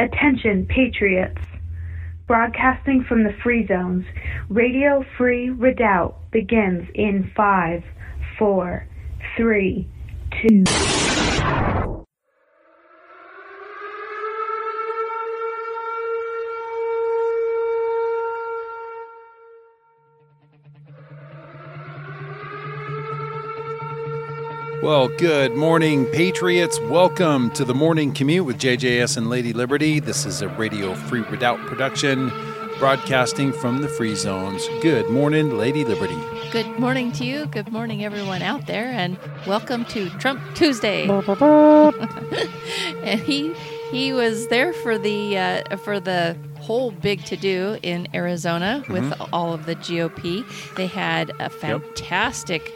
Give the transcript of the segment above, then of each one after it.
Attention, Patriots! Broadcasting from the Free Zones, Radio Free Redoubt begins in five, four, three, two. Well, good morning, Patriots. Welcome to the morning commute with JJS and Lady Liberty. This is a Radio Free Redoubt production, broadcasting from the Free Zones. Good morning, Lady Liberty. Good morning to you. Good morning, everyone out there, and welcome to Trump Tuesday. and he he was there for the uh, for the whole big to do in Arizona with Mm-hmm. all of the GOP. They had a fantastic.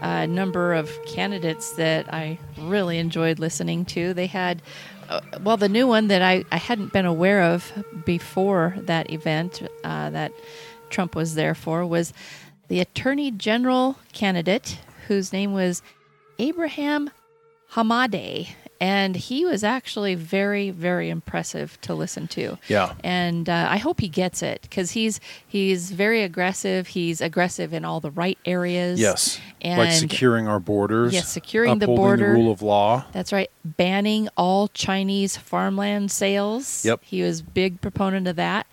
Uh, number of candidates that I really enjoyed listening to. They had, uh, well, the new one that I, I hadn't been aware of before that event uh, that Trump was there for was the Attorney General candidate whose name was Abraham Hamadeh. And he was actually very, very impressive to listen to. Yeah. And uh, I hope he gets it because he's he's very aggressive. He's aggressive in all the right areas. Yes. And like securing our borders. Yes, securing the border. the rule of law. That's right. Banning all Chinese farmland sales. Yep. He was big proponent of that,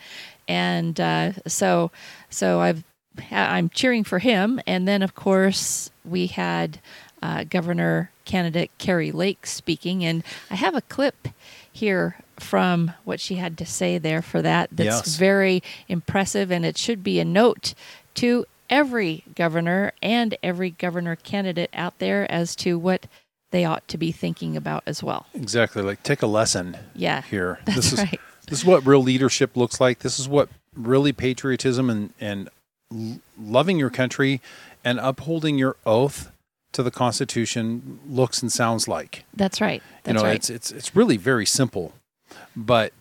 and uh, so so I've I'm cheering for him. And then of course we had uh, Governor candidate Kari Lake speaking, and I have a clip here from what she had to say there for that. That's Yes. very impressive, and it should be a note to every governor and every governor candidate out there as to what they ought to be thinking about as well. Exactly. Like take a lesson Yeah, here. that's this is right. this is what real leadership looks like. This is what really patriotism and and loving your country and upholding your oath to the Constitution looks and sounds like. That's right. you That's know, right. it's it's it's really very simple, but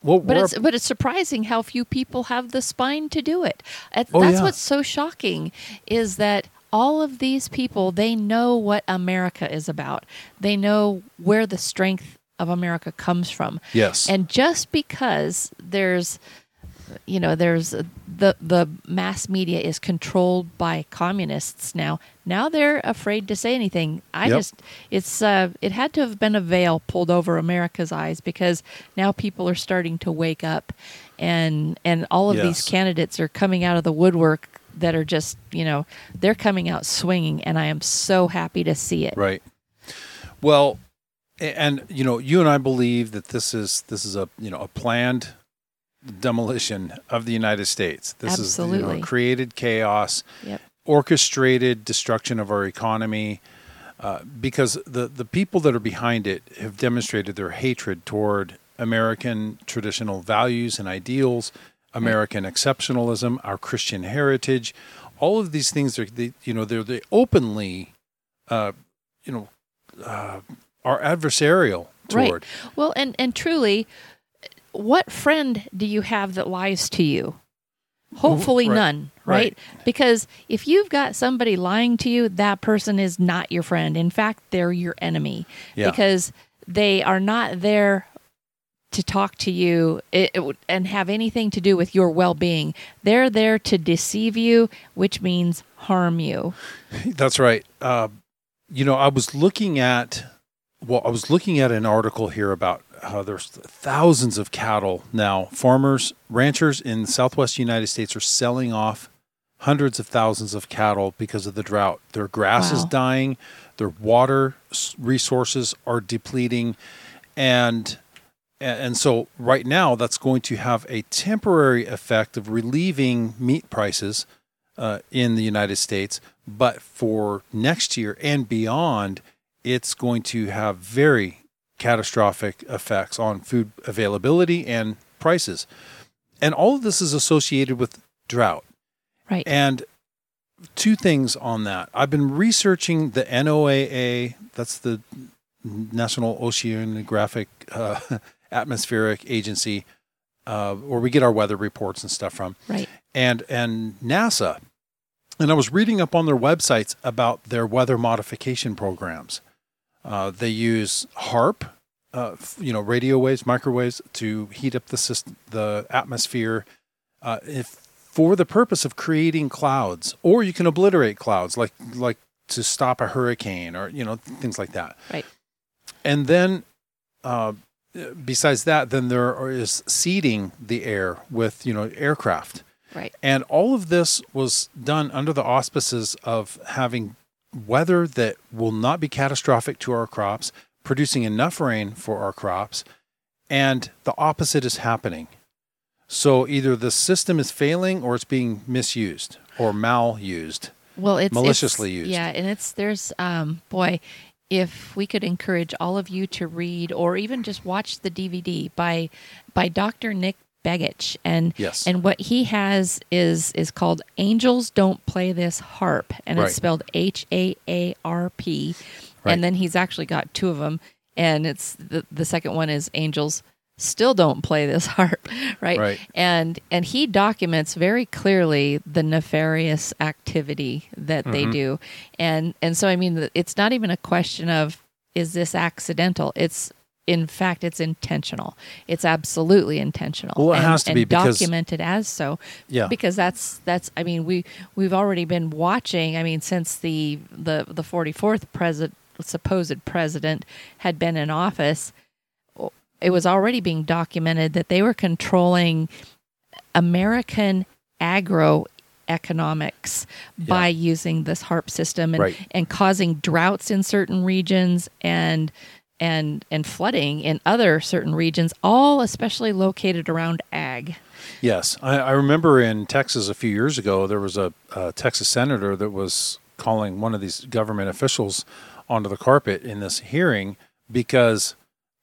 what but it's but it's surprising how few people have the spine to do it. That's, Oh, that's yeah. what's so shocking is that all of these people they know what America is about. They know where the strength of America comes from. yes, And just because there's you know there's the the mass media is controlled by communists now now they're afraid to say anything i Yep. just it's uh it had to have been a veil pulled over america's eyes because now people are starting to wake up and and all of these candidates are coming out of the woodwork that are just you know they're coming out swinging and i am so happy to see it right. Well, and you know, you and I believe that this is this is a you know a planned demolition of the United States. This is you know, created chaos. yep orchestrated destruction of our economy uh, because the, the people that are behind it have demonstrated their hatred toward American traditional values and ideals, American exceptionalism, our Christian heritage. All of these things are, they, you know, they're they openly, uh, you know, uh, are adversarial Right. toward. Well, and and truly, what friend do you have that lies to you? Hopefully Right. none, right? Right. Because if you've got somebody lying to you, that person is not your friend. In fact, they're your enemy Yeah. because they are not there to talk to you it, it would- and have anything to do with your well-being. They're there to deceive you, which means harm you. That's right. Uh, you know, I was looking at, well, I was looking at an article here about how there's thousands of cattle now. Farmers, ranchers in the Southwest United States are selling off hundreds of thousands of cattle because of the drought. Their grass is dying, their water resources are depleting, and and and so right now that's going to have a temporary effect of relieving meat prices uh, in the United States, but for next year and beyond, it's going to have very catastrophic effects on food availability and prices. And all of this is associated with drought. Right. And two things on that. I've been researching the NOAA, that's the National Oceanographic uh, Atmospheric Agency, uh, where we get our weather reports and stuff from right. and and NASA. And I was reading up on their websites about their weather modification programs. Uh, they use HAARP uh, you know, radio waves, microwaves to heat up the system, the atmosphere, uh, if for the purpose of creating clouds, or you can obliterate clouds, like like to stop a hurricane, or you know, things like that. Right. And then, uh, besides that, then there is seeding the air with you know aircraft. Right. And all of this was done under the auspices of having weather that will not be catastrophic to our crops, producing enough rain for our crops, and the opposite is happening. So either the system is failing or it's being misused or malused. Well, it's Maliciously it's- used. Yeah, and it's there's um boy, if we could encourage all of you to read or even just watch the DVD by by Dr. Nick Begich and Yes. and what he has is is called Angels Don't Play This HAARP and Right. it's spelled H A A R P Right. and then he's actually got two of them and it's the the second one is Angels still don't play this harp right Right. and and he documents very clearly the nefarious activity that they Mm-hmm. do and and so i mean it's not even a question of is this accidental it's in fact it's intentional it's absolutely intentional Well, it and, has to be because- documented as so Yeah. because that's that's i mean we we've already been watching i mean since the the the 44th president supposed president had been in office it was already being documented that they were controlling American agroeconomics by using this HAARP system and, Right. and causing droughts in certain regions and and and flooding in other certain regions, all especially located around ag. Yes, I, I remember in Texas a few years ago there was a, a Texas senator that was calling one of these government officials onto the carpet in this hearing because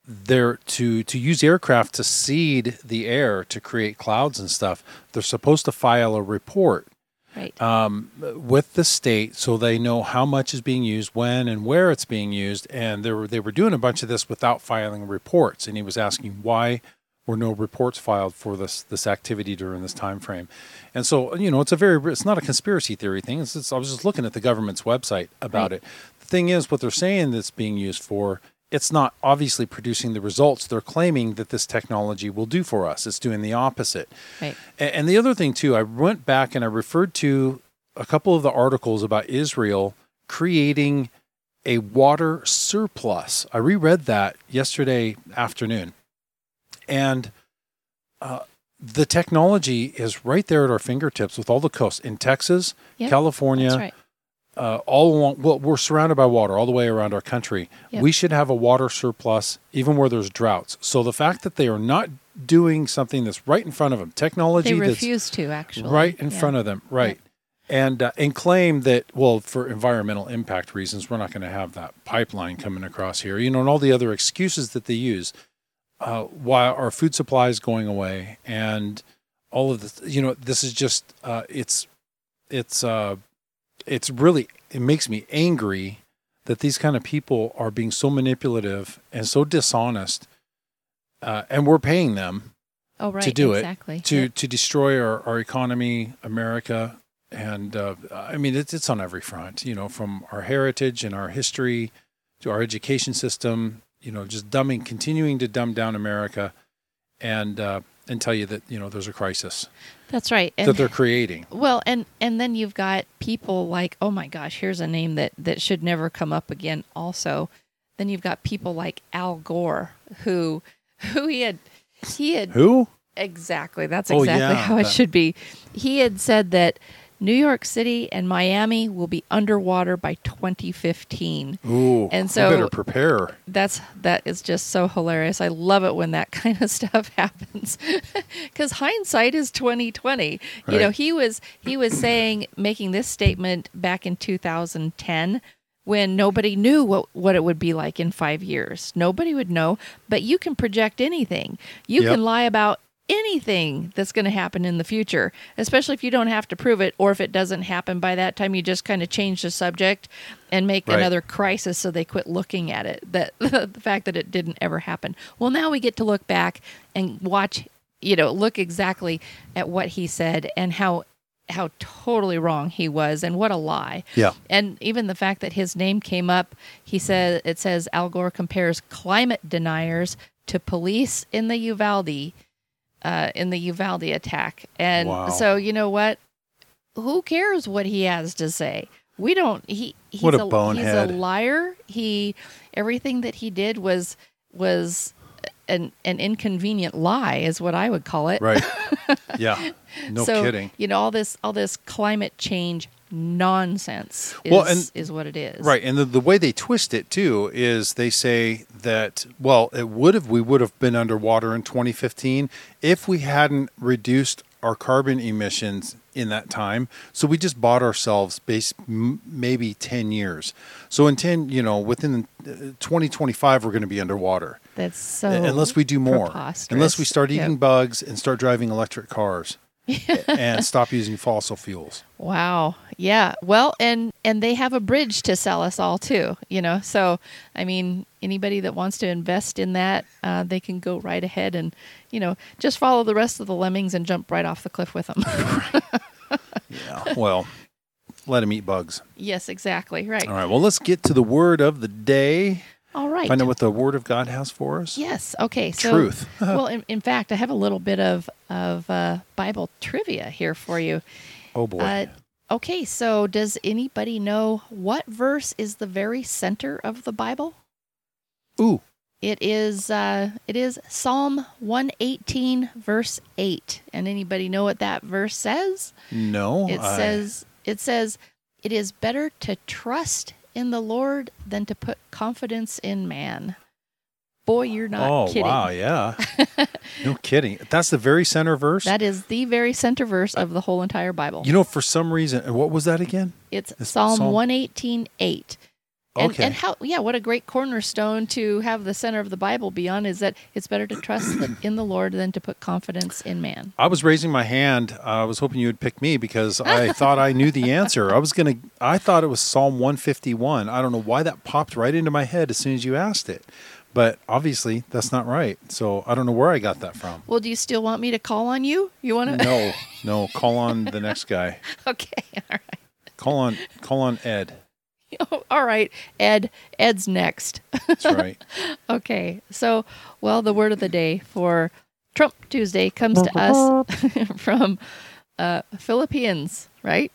they're to to use aircraft to seed the air to create clouds and stuff. They're supposed to file a report Right. um, with the state so they know how much is being used, when and where it's being used. And they were they were doing a bunch of this without filing reports. And he was asking why were no reports filed for this this activity during this time frame. And so you know it's a very it's not a conspiracy theory thing. It's, it's I was just looking at the government's website about Right. it. The thing is, what they're saying that's being used for. It's not obviously producing the results they're claiming that this technology will do for us. It's doing the opposite. Right. And the other thing too, I went back and I referred to a couple of the articles about Israel creating a water surplus. I reread that yesterday afternoon, and uh, the technology is right there at our fingertips with all the coasts in Texas, Yep, California, That's right. Uh, all along. Well, we're surrounded by water all the way around our country. Yep. We should have a water surplus even where there's droughts. So the fact that they are not doing something that's right in front of them, technology They refuse to actually. right in Yeah. front of them, right, and uh, and claim that well, for environmental impact reasons, we're not going to have that pipeline coming across here, you know, and all the other excuses that they use. Uh, while our food supply is going away, and all of this, you know, this is just uh, it's it's uh, it's really it makes me angry that these kind of people are being so manipulative and so dishonest, uh, and we're paying them Oh right. to do exactly. it to to destroy our, our economy, America, and uh, I mean it's it's on every front. You know, from our heritage and our history to our education system. You know, just dumbing, continuing to dumb down America, and uh, and tell you that you know there's a crisis That's right. that they're creating. Well, and and then you've got people like, oh my gosh, here's a name that that should never come up again. Also, then you've got people like Al Gore, who who he had he had Who? exactly that's Oh, exactly yeah, how it that- should be. He had said that New York City and Miami will be underwater by 2015. Ooh, And so- better prepare. That's that is just so hilarious. I love it when that kind of stuff happens because hindsight is twenty twenty. You know, he was he was saying making this statement back in 2010 when nobody knew what what it would be like in five years. Nobody would know, but you can project anything. You Yep. can lie about anything that's going to happen in the future, especially if you don't have to prove it, or if it doesn't happen by that time, you just kind of change the subject and make Right. another crisis so they quit looking at it. That the fact that it didn't ever happen. Well, now we get to look back and watch, you know, look exactly at what he said and how how totally wrong he was and what a lie. Yeah. And even the fact that his name came up, he said it says Al Gore compares climate deniers to police in the Uvalde uh, in the Uvalde attack. And Wow. so you know what? Who cares what he has to say? We don't he he's What a He's a liar. He everything that he did was was an an inconvenient lie is what I would call it. Right. yeah. No so, kidding. You know, all this all this climate change nonsense is, Well, and- is what it is. Right, and the, the way they twist it too is they say that well, it would have we would have been underwater in 2015 if we hadn't reduced our carbon emissions in that time. So we just bought ourselves base m- maybe 10 years. So in 10, you know, within uh, 2025 we're going to be underwater. That's so unless we do more. Unless we start Yep. eating bugs and start driving electric cars and stop using fossil fuels. Wow. Yeah. Well, and and they have a bridge to sell us all too. You know. So I mean, anybody that wants to invest in that, uh, they can go right ahead and you know just follow the rest of the lemmings and jump right off the cliff with them. Yeah. Well, let them eat bugs. yes. Exactly. Right. All right. Well, let's get to the word of the day. All right. Find out what the word of God has for us. Yes. Okay. So, Truth. well, in, in fact, I have a little bit of of uh, Bible trivia here for you. Oh boy. Uh, okay. So, does anybody know what verse is the very center of the Bible? Ooh. It is uh, it is Psalm one eighteen verse eight. And anybody know what that verse says? No. It I- says it says it is better to trust in the Lord than to put confidence in man. Boy, you're not oh kidding. wow. Yeah. no kidding. That's the very center verse. That is the very center verse of the whole entire Bible. you know, for some reason, what was that again? it's it's Psalm, Psalm- 118 8. And, Okay. and how, yeah, what a great cornerstone to have the center of the Bible be on is that it's better to trust in the Lord than to put confidence in man. I was raising my hand. Uh, I was hoping you would pick me because I thought I knew the answer. I was gonna. I thought it was Psalm 151. I don't know why that popped right into my head as soon as you asked it, but obviously that's not right. So I don't know where I got that from. Well, do you still want me to call on you? You want to? No, no. Call on the next guy. okay. All right. Call on. Call on Ed. All right. Ed. Ed's next. That's right. Okay. So, well, the word of the day for Trump Tuesday comes to us from uh, Philippines, right?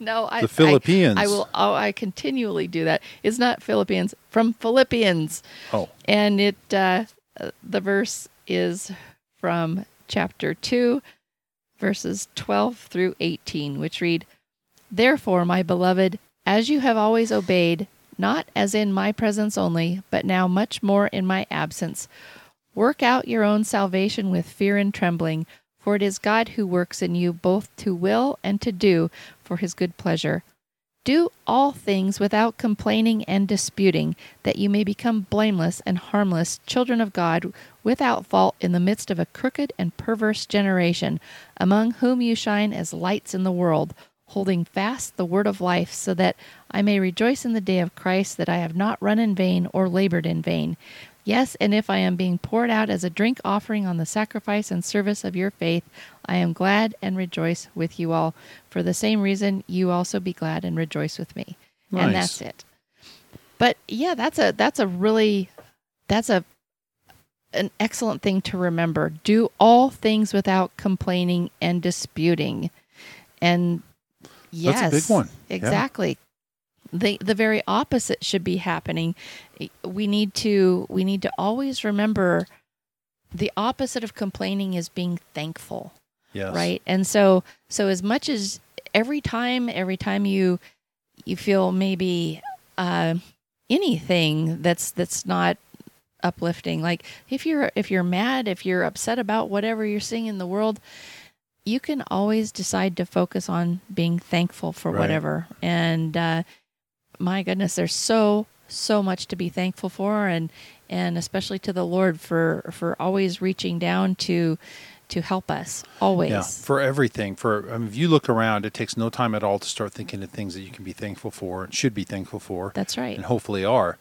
no, I The Philippines. I, I will. Oh, I continually do that. It's not Philippines. From Philippians, Oh, and it uh, uh, the verse is from chapter 2 verses 12 through 18 which read therefore my beloved as you have always obeyed not as in my presence only but now much more in my absence. Work out your own salvation with fear and trembling for it is God who works in you both to will and to do for his good pleasure. Do all things without complaining and disputing, that you may become blameless and harmless, children of God, without fault in the midst of a crooked and perverse generation, among whom you shine as lights in the world, holding fast the word of life, so that I may rejoice in the day of Christ that I have not run in vain or labored in vain. Yes, and if I am being poured out as a drink offering on the sacrifice and service of your faith, I am glad and rejoice with you all. For the same reason, you also be glad and rejoice with me. And that's it. But yeah, that's a that's a really that's a an excellent thing to remember. Do all things without complaining and disputing. And yes, That's a big one. Yeah. Exactly. The the very opposite should be happening. We need to we need to always remember the opposite of complaining is being thankful yes. right and so so as much as every time every time you you feel maybe uh anything that's that's not uplifting like if you're if you're mad if you're upset about whatever you're seeing in the world you can always decide to focus on being thankful for Right. whatever and uh my goodness there's so so much to be thankful for and and especially to the lord for for always reaching down to to help us always Yeah, for everything. For I mean, if you look around, it takes no time at all to start thinking of things that you can be thankful for and should be thankful for, that's right and hopefully are.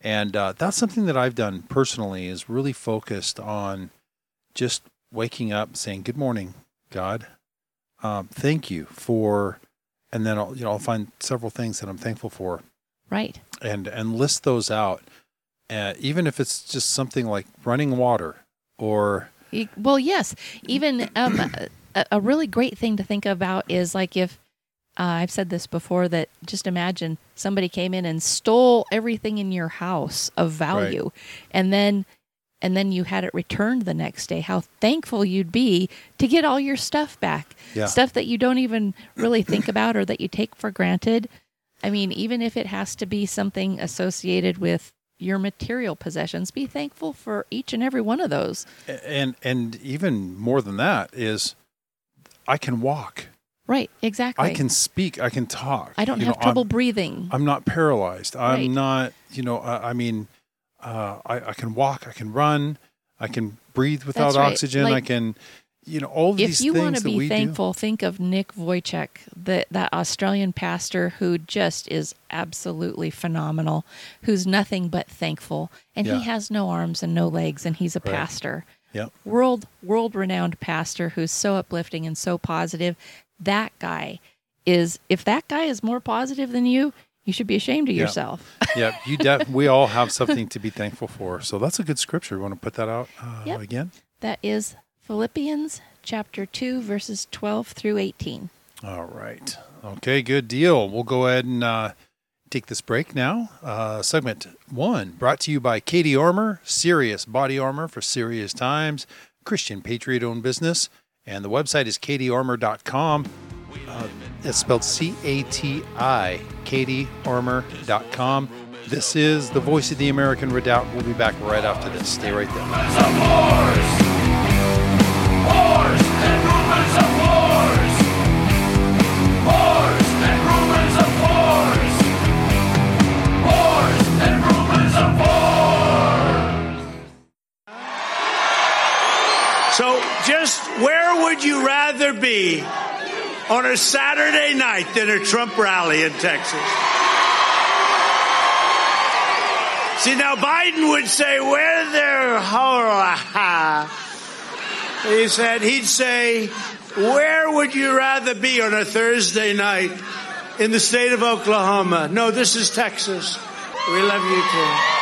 And uh, that's something that I've done personally is really focused on just waking up, saying, "Good morning, God. um, thank you for, and then I'll you know I'll find several things that I'm thankful for, Right. and and list those out. Uh, even if it's just something like running water or Well, yes. Even um, a, a really great thing to think about is like if uh, I've said this before that just imagine somebody came in and stole everything in your house of value, and then and then you had it returned the next day. How thankful you'd be to get all your stuff back, Yeah. stuff that you don't even really think about or that you take for granted. I mean, even if it has to be something associated with your material possessions, be thankful for each and every one of those. and and even more than that is I can walk. Right, exactly. I can speak. I can talk. I don't have know, trouble I'm, breathing. I'm not paralyzed. I'm Right. not. You know. I, I mean, uh, I, I can walk. I can run. I can breathe without right. oxygen. I can. You know all of if you want to be thankful, think of Nick Vujicic, the, that Australian pastor who just is absolutely phenomenal, who's nothing but thankful. And Yeah. he has no arms and no legs, and he's a Right. pastor. do. Yep. World world renowned pastor who's so uplifting and so positive. That guy is if that guy is more positive than you, you should be ashamed of Yeah. yourself. Yep. You. Def- we all have something to be thankful for. So that's a good scripture. You want to put that out uh, Yep. again? That is Philippians chapter 2 verses 12 through 18. All right. Okay, good deal. We'll go ahead and uh, take this break now. Uh, segment one brought to you by Cati Armor, serious body armor for serious times, Christian patriot owned business. And the website is catiarmor.com. Uh, it's spelled C A T I, catiarmor.com. This is the voice of the American Redoubt. We'll be back right after this. Stay right there. So, just where would you rather be on a Saturday night than a Trump rally in Texas? See, now Biden would say, where there, he said, he'd say, where would you rather be on a Thursday night in the state of Oklahoma? No, this is Texas. We love you too.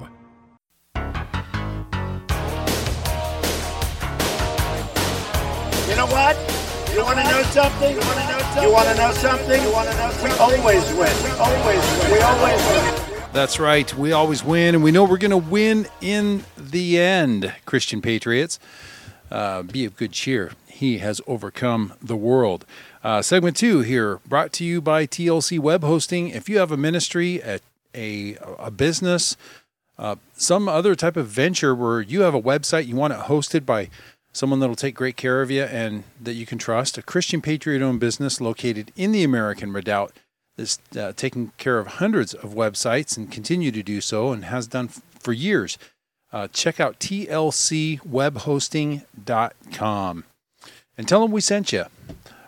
what? You want to know something? You want to know something? You want to know something? We always win. We always win. We always win. That's right. We always win, and we know we're going to win in the end, Christian Patriots. Uh, be of good cheer. He has overcome the world. Uh, segment two here, brought to you by TLC Web Hosting. If you have a ministry, a, a, a business, uh, some other type of venture where you have a website, you want it hosted by someone that'll take great care of you and that you can trust, a Christian Patriot owned business located in the American Redoubt that's uh, taking care of hundreds of websites and continue to do so and has done f- for years. Uh, check out tlcwebhosting.com and tell them we sent you.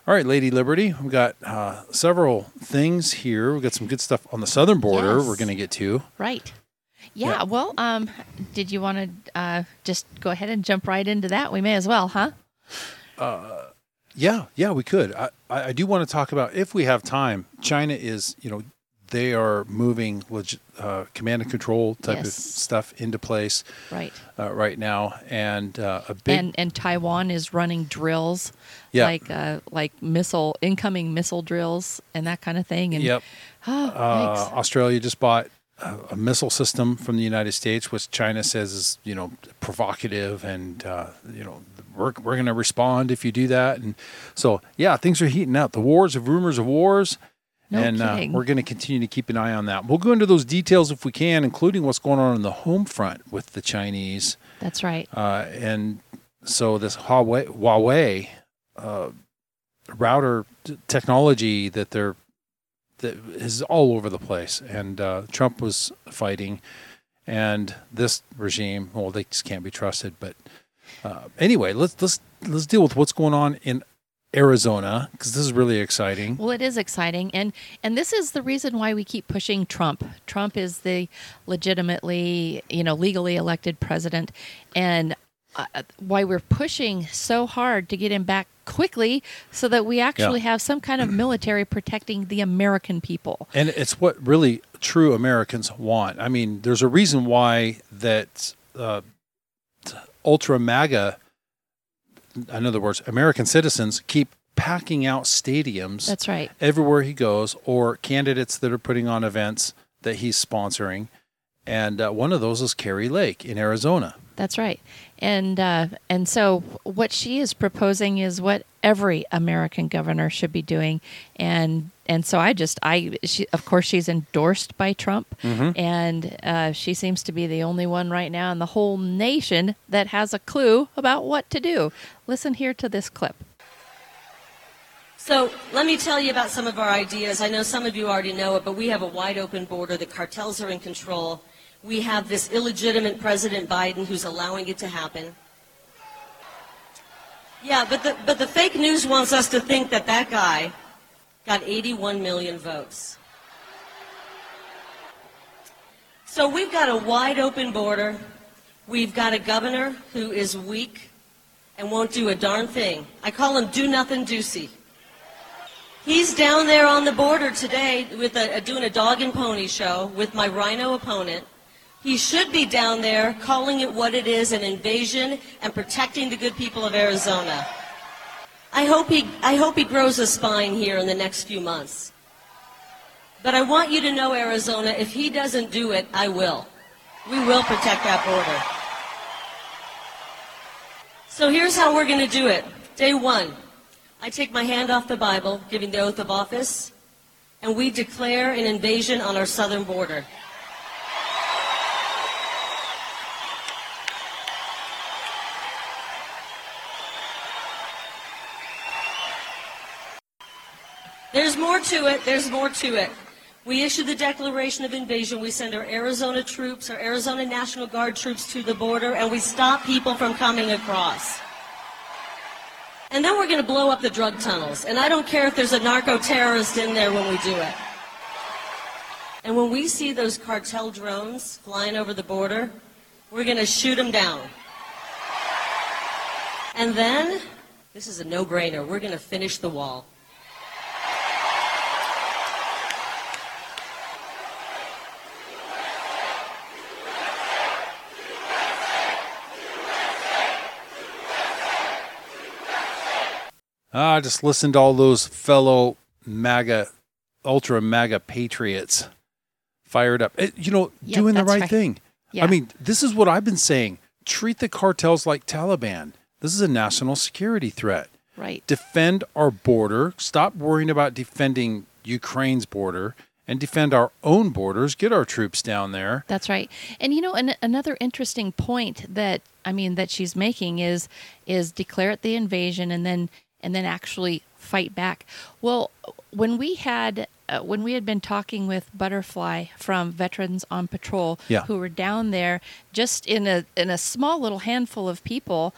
All right, Lady Liberty, we've got uh, several things here. We've got some good stuff on the southern border Yes. we're going to get to. Right. Yeah, Yeah. well, um, did you want to uh, just go ahead and jump right into that? We may as well, huh? Yeah, yeah, we could. I, I do want to talk about if we have time. China is, you know, they are moving leg- uh, command and control type of stuff into place Right. uh, right now, and uh, a big and and Taiwan is running drills, Yeah. like uh, like missile incoming missile drills and that kind of thing. And yep. oh, Uh. Australia just bought a, a missile system from the United States, which China says is you know provocative, and uh, you know we're we're going to respond if you do that, and so yeah, things are heating up. The wars of rumors of wars. No and uh, we're going to continue to keep an eye on that. We'll go into those details if we can, including what's going on in the home front with the Chinese That's right. uh, and so this Huawei, Huawei uh, router t- technology that they're that is all over the place, and uh, Trump was fighting, and this regime, well, they just can't be trusted. But uh, anyway, let's let's let's deal with what's going on in Arizona because this is really exciting. Well, it is exciting, and and this is the reason why we keep pushing Trump. Trump is the legitimately, you know, legally elected president, and uh, why we're pushing so hard to get him back quickly so that we actually Yeah. have some kind of military protecting the American people. And it's what really true Americans want. I mean, there's a reason why that uh, ultra MAGA, in other words, American citizens keep packing out stadiums That's right. everywhere he goes, or candidates that are putting on events that he's sponsoring. And uh, one of those is Kari Lake in Arizona. That's right. And uh, and so what she is proposing is what every American governor should be doing. And and so I just I she of course she's endorsed by Trump, and uh, she seems to be the only one right now in the whole nation that has a clue about what to do. Listen here to this clip. So let me tell you about some of our ideas. I know some of you already know it, but we have a wide open border. The cartels are in control. We have this illegitimate President Biden who's allowing it to happen. Yeah, but the, but the fake news wants us to think that that guy got 81 million votes. So we've got a wide open border. We've got a governor who is weak and won't do a darn thing. I call him do nothing Ducey. He's down there on the border today with a, doing a dog and pony show with my rhino opponent. He should be down there calling it what it is, an invasion, and protecting the good people of Arizona. I hope he, I hope he grows a spine here in the next few months. But I want you to know, Arizona, if he doesn't do it, I will. We will protect that border. So here's how we're going to do it. Day one, I take my hand off the Bible, giving the oath of office, and we declare an invasion on our southern border. There's more to it. There's more to it. We issue the declaration of invasion. We send our Arizona troops, our Arizona National Guard troops to the border, and we stop people from coming across. And then we're going to blow up the drug tunnels. And I don't care if there's a narco terrorist in there when we do it. And when we see those cartel drones flying over the border, we're going to shoot them down. And then, this is a no brainer, we're going to finish the wall. Ah, just listen to all those fellow MAGA, ultra MAGA patriots fired up. Eh, you know, Yep, doing the right, right. thing. Yeah. I mean, this is what I've been saying. Treat the cartels like Taliban. This is a national security threat. Right. Defend our border. Stop worrying about defending Ukraine's border and defend our own borders. Get our troops down there. That's right. And you know, an, another interesting point that I mean that she's making is is declare it the invasion and then and then actually fight back. Well, when we had uh, when we had been talking with Butterfly from Veterans on Patrol, Yeah. who were down there just in a in a small little handful of people,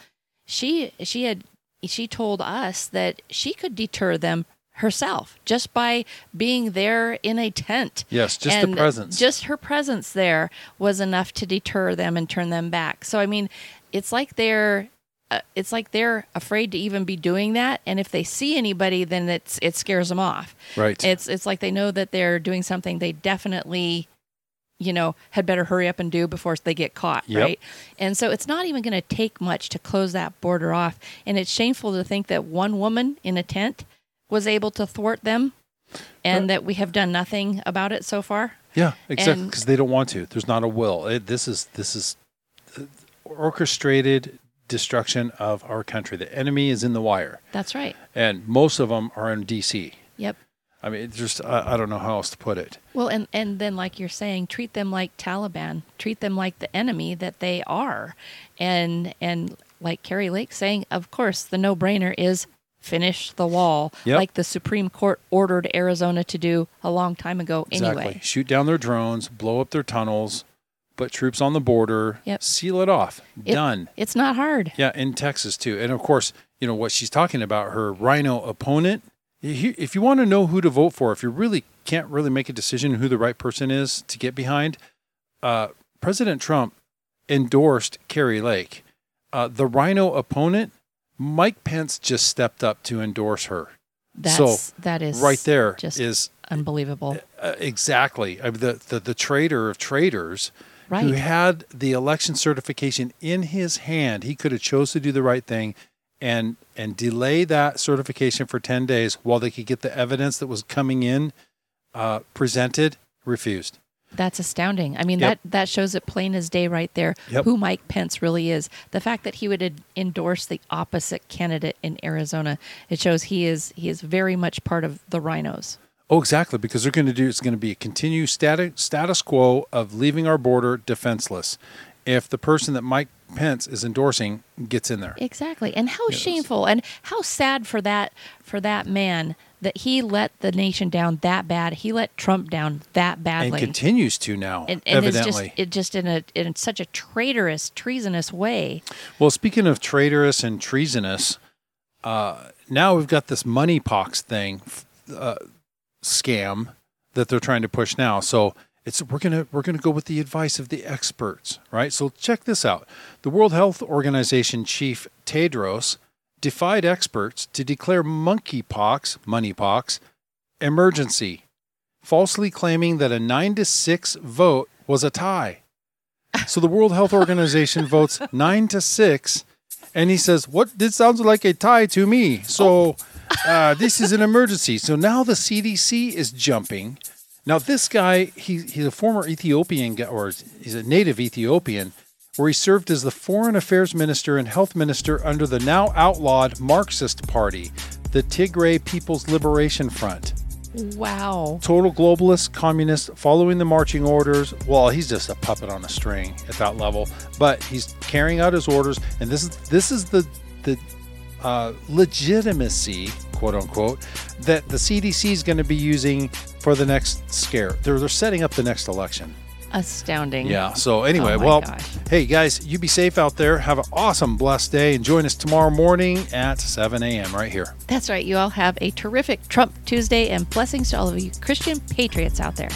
she she had she told us that she could deter them herself just by being there in a tent. Yes, just the presence. Just her presence there was enough to deter them and turn them back. So I mean, it's like they're uh, it's like they're afraid to even be doing that and if they see anybody then it's it scares them off. Right. It's it's like they know that they're doing something they definitely you know, had better hurry up and do before they get caught, Yep. right? And so it's not even going to take much to close that border off. And it's shameful to think that one woman in a tent was able to thwart them and that we have done nothing about it so far. Yeah, exactly. Because they don't want to. There's not a will. It, this is this is uh, orchestrated destruction of our country. The enemy is in the wire, That's right. and most of them are in D.C. Yep. I mean, just I, I don't know how else to put it. Well, and, and then, like you're saying, treat them like Taliban. Treat them like the enemy that they are, and and like Kari Lake saying, of course, the no brainer is finish the wall, Yep. like the Supreme Court ordered Arizona to do a long time ago Exactly. anyway. Shoot down their drones, blow up their tunnels, put troops on the border, Yep. seal it off. It- Done. It's not hard. Yeah, in Texas too. And of course, you know what she's talking about, her rhino opponent. If you want to know who to vote for, if you really can't really make a decision who the right person is to get behind, uh, President Trump endorsed Kari Lake. Uh, the rhino opponent, Mike Pence just stepped up to endorse her. That's So, that is right there just is unbelievable. uh, exactly I mean, the, the the traitor of traitors who had the election certification in his hand. He could have chose to do the right thing and and delay that certification for 10 days while they could get the evidence that was coming in uh, presented refused That's astounding. I mean, Yep. that that shows it plain as day right there Yep. who Mike Pence really is. The fact that he would en- endorse the opposite candidate in Arizona, it shows he is he is very much part of the rhinos. Oh exactly because they're going to do it's going to be a continued status status quo of leaving our border defenseless if the person that Mike Pence is endorsing gets in there Exactly. And how shameful and how sad for that for that man that he let the nation down that bad. He let Trump down that badly. and continues to now and, and it's evidently just it just in a in such a traitorous, treasonous way. Well, speaking of traitorous and treasonous, uh, now we've got this money pox thing uh, scam that they're trying to push now. So it's we're gonna we're gonna go with the advice of the experts, right? So check this out: the World Health Organization chief Tedros defied experts to declare monkeypox, moneypox, emergency, falsely claiming that a nine to six vote was a tie. So the World Health Organization votes nine to six, and he says, "What? This sounds like a tie to me." So uh, this is an emergency. So now the CDC is jumping. Now this guy, he, he's a former Ethiopian guy, or he's a native Ethiopian, where he served as the Foreign Affairs Minister and Health Minister under the now outlawed Marxist Party, the Tigray People's Liberation Front Wow. total globalist communist following the marching orders well he's just a puppet on a string at that level but he's carrying out his orders and this is this is the the uh, legitimacy quote unquote that the cdc is going to be using for the next scare they're, they're setting up the next election Astounding. yeah so anyway Oh well gosh. hey guys you be safe out there have an awesome blessed day and join us tomorrow morning at 7 a.m right here That's right. You all have a terrific Trump Tuesday and blessings to all of you Christian patriots out there.